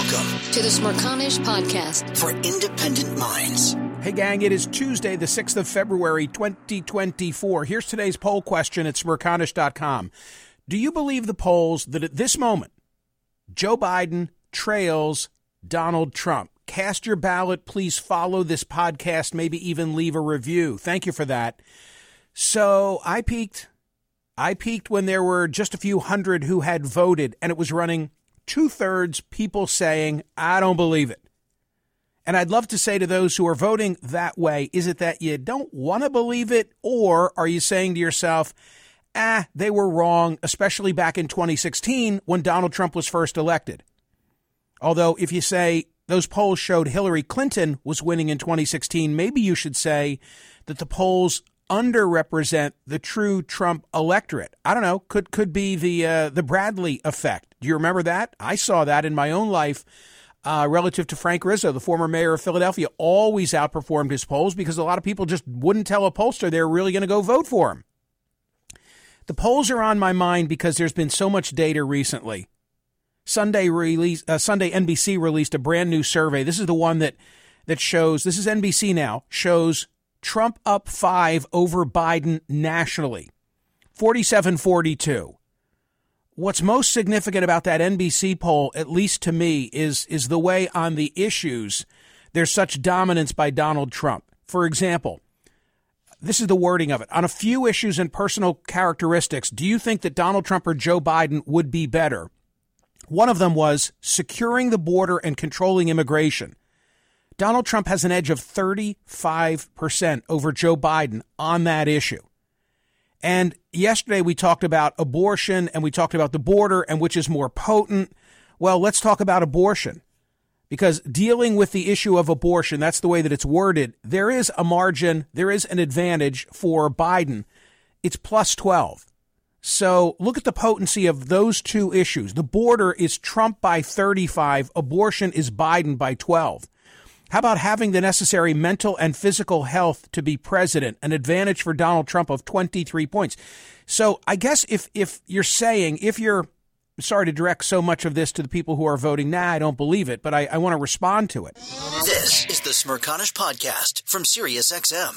Welcome to the Smerconish Podcast for independent minds. Hey, gang, it is Tuesday, the 6th of February, 2024. Here's today's poll question at smerconish.com. Do you believe the polls that at this moment, Joe Biden trails Donald Trump? Cast your ballot. Please follow this podcast, maybe even leave a review. Thank you for that. So I peeked. I peeked when there were just a few hundred who had voted, and it was running two thirds people saying, I don't believe it. And I'd love to say to those who are voting that way, is it that you don't want to believe it? Or are you saying to yourself, ah, they were wrong, especially back in 2016 when Donald Trump was first elected? Although, if you say those polls showed Hillary Clinton was winning in 2016, maybe you should say that the polls underrepresent the true Trump electorate. I don't know. Could could be the uh, the Bradley effect. Do you remember that? I saw that in my own life. Uh, relative to Frank Rizzo, the former mayor of Philadelphia, always outperformed his polls because a lot of people just wouldn't tell a pollster they're really going to go vote for him. The polls are on my mind because there's been so much data recently. Sunday release, uh, Sunday NBC released a brand new survey. This is the one that that shows. This is NBC now shows Trump up five over Biden nationally 47 42. What's most significant about that NBC poll, at least to me, is, is the way on the issues there's such dominance by Donald Trump. For example, this is the wording of it. On a few issues and personal characteristics, do you think that Donald Trump or Joe Biden would be better? One of them was securing the border and controlling immigration. Donald Trump has an edge of 35% over Joe Biden on that issue. And yesterday we talked about abortion and we talked about the border and which is more potent. Well, let's talk about abortion. Because dealing with the issue of abortion, that's the way that it's worded, there is a margin, there is an advantage for Biden. It's plus 12. So look at the potency of those two issues. The border is Trump by 35, abortion is Biden by 12. How about having the necessary mental and physical health to be president? An advantage for Donald Trump of 23 points. So I guess if, if you're saying, if you're sorry to direct so much of this to the people who are voting, nah, I don't believe it, but I, I want to respond to it. This is the Smerconish Podcast from SiriusXM.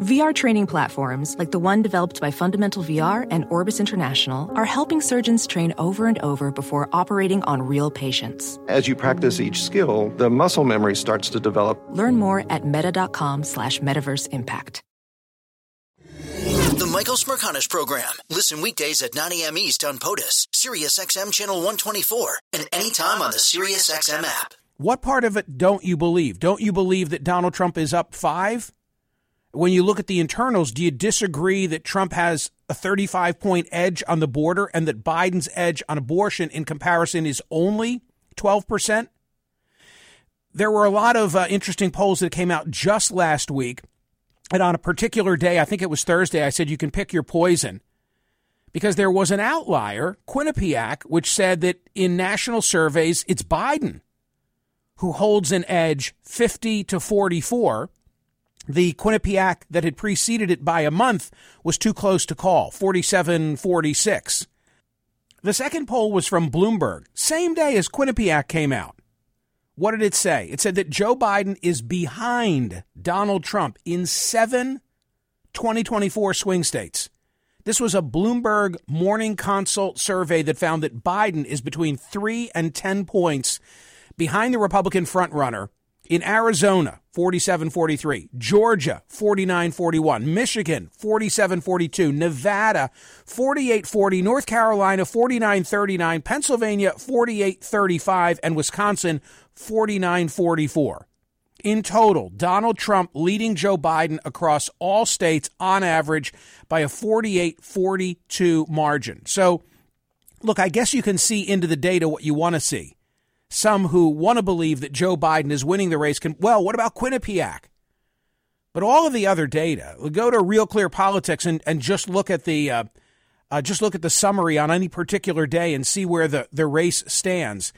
VR training platforms, like the one developed by Fundamental VR and Orbis International, are helping surgeons train over and over before operating on real patients. As you practice each skill, the muscle memory starts to develop. Learn more at meta.com slash metaverse impact. The Michael Smerconish Program. Listen weekdays at 9 a.m. East on POTUS, SiriusXM Channel 124, and anytime on the SiriusXM app. What part of it don't you believe? Don't you believe that Donald Trump is up five? When you look at the internals, do you disagree that Trump has a 35 point edge on the border and that Biden's edge on abortion in comparison is only 12%? There were a lot of uh, interesting polls that came out just last week. And on a particular day, I think it was Thursday, I said you can pick your poison because there was an outlier, Quinnipiac, which said that in national surveys, it's Biden who holds an edge 50 to 44. The Quinnipiac that had preceded it by a month was too close to call, 47 46. The second poll was from Bloomberg, same day as Quinnipiac came out. What did it say? It said that Joe Biden is behind Donald Trump in seven 2024 swing states. This was a Bloomberg Morning Consult survey that found that Biden is between three and 10 points behind the Republican frontrunner in Arizona, 47 43, Georgia, 49 41, Michigan, 47 42, Nevada, 48 40, North Carolina, 49 39, Pennsylvania, 48 35, and Wisconsin, 49 44. In total, Donald Trump leading Joe Biden across all states on average by a 48 42 margin. So, look, I guess you can see into the data what you want to see some who want to believe that Joe Biden is winning the race can, well, what about Quinnipiac? But all of the other data, go to Real Clear Politics and, and just look at the uh, uh, just look at the summary on any particular day and see where the, the race stands.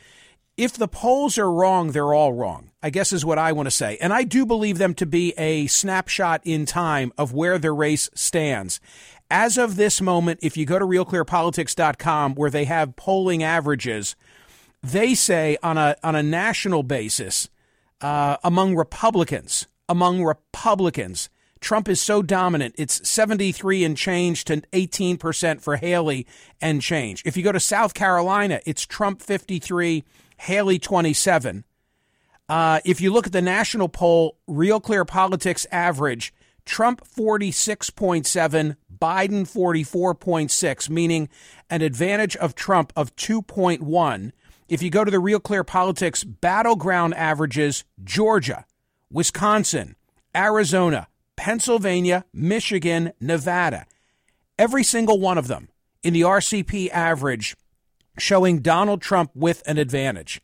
If the polls are wrong, they're all wrong, I guess is what I want to say. And I do believe them to be a snapshot in time of where the race stands. As of this moment, if you go to realclearpolitics.com where they have polling averages, they say on a on a national basis uh, among Republicans, among Republicans, Trump is so dominant. It's 73 and change to 18% for Haley and change. If you go to South Carolina, it's Trump 53, Haley 27. Uh, if you look at the national poll, Real Clear Politics average, Trump 46.7, Biden 44.6, meaning an advantage of Trump of 2.1. If you go to the Real Clear Politics battleground averages, Georgia, Wisconsin, Arizona, Pennsylvania, Michigan, Nevada, every single one of them in the RCP average showing Donald Trump with an advantage.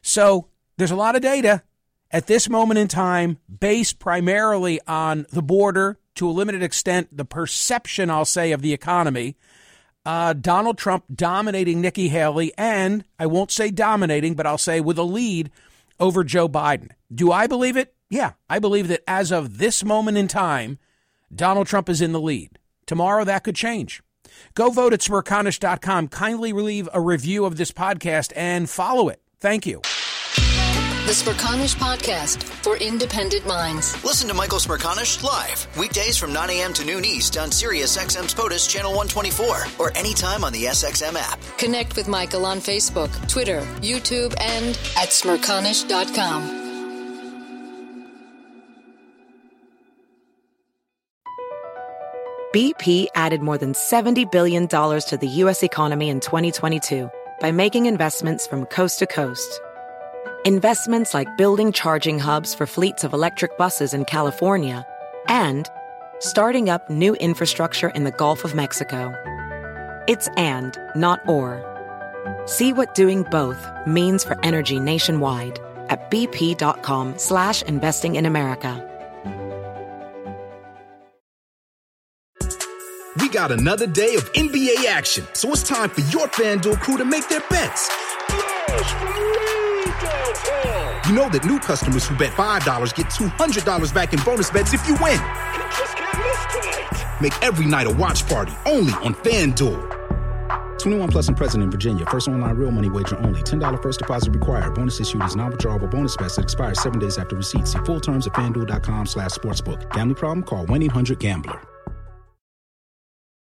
So there's a lot of data at this moment in time based primarily on the border, to a limited extent, the perception, I'll say, of the economy uh, Donald Trump dominating Nikki Haley, and I won't say dominating, but I'll say with a lead over Joe Biden. Do I believe it? Yeah, I believe that as of this moment in time, Donald Trump is in the lead. Tomorrow that could change. Go vote at smerconish.com. Kindly leave a review of this podcast and follow it. Thank you. The Smerconish Podcast for independent minds. Listen to Michael Smerconish live weekdays from 9 a.m. to noon East on Sirius XM's POTUS Channel 124 or anytime on the SXM app. Connect with Michael on Facebook, Twitter, YouTube, and at smerconish.com. BP added more than $70 billion to the U.S. economy in 2022 by making investments from coast to coast investments like building charging hubs for fleets of electric buses in California, and starting up new infrastructure in the Gulf of Mexico. It's and, not or. See what doing both means for energy nationwide at bp.com slash investing in America. We got another day of NBA action, so it's time for your FanDuel crew to make their bets. You know that new customers who bet $5 get $200 back in bonus bets if you win. You just can't miss tonight. Make every night a watch party only on FanDuel. 21 plus and present in Virginia. First online real money wager only. $10 first deposit required. Bonus issued is non-withdrawable bonus bets that expires seven days after receipt. See full terms at fanduel.com slash sportsbook. Gambling problem? Call 1-800-GAMBLER.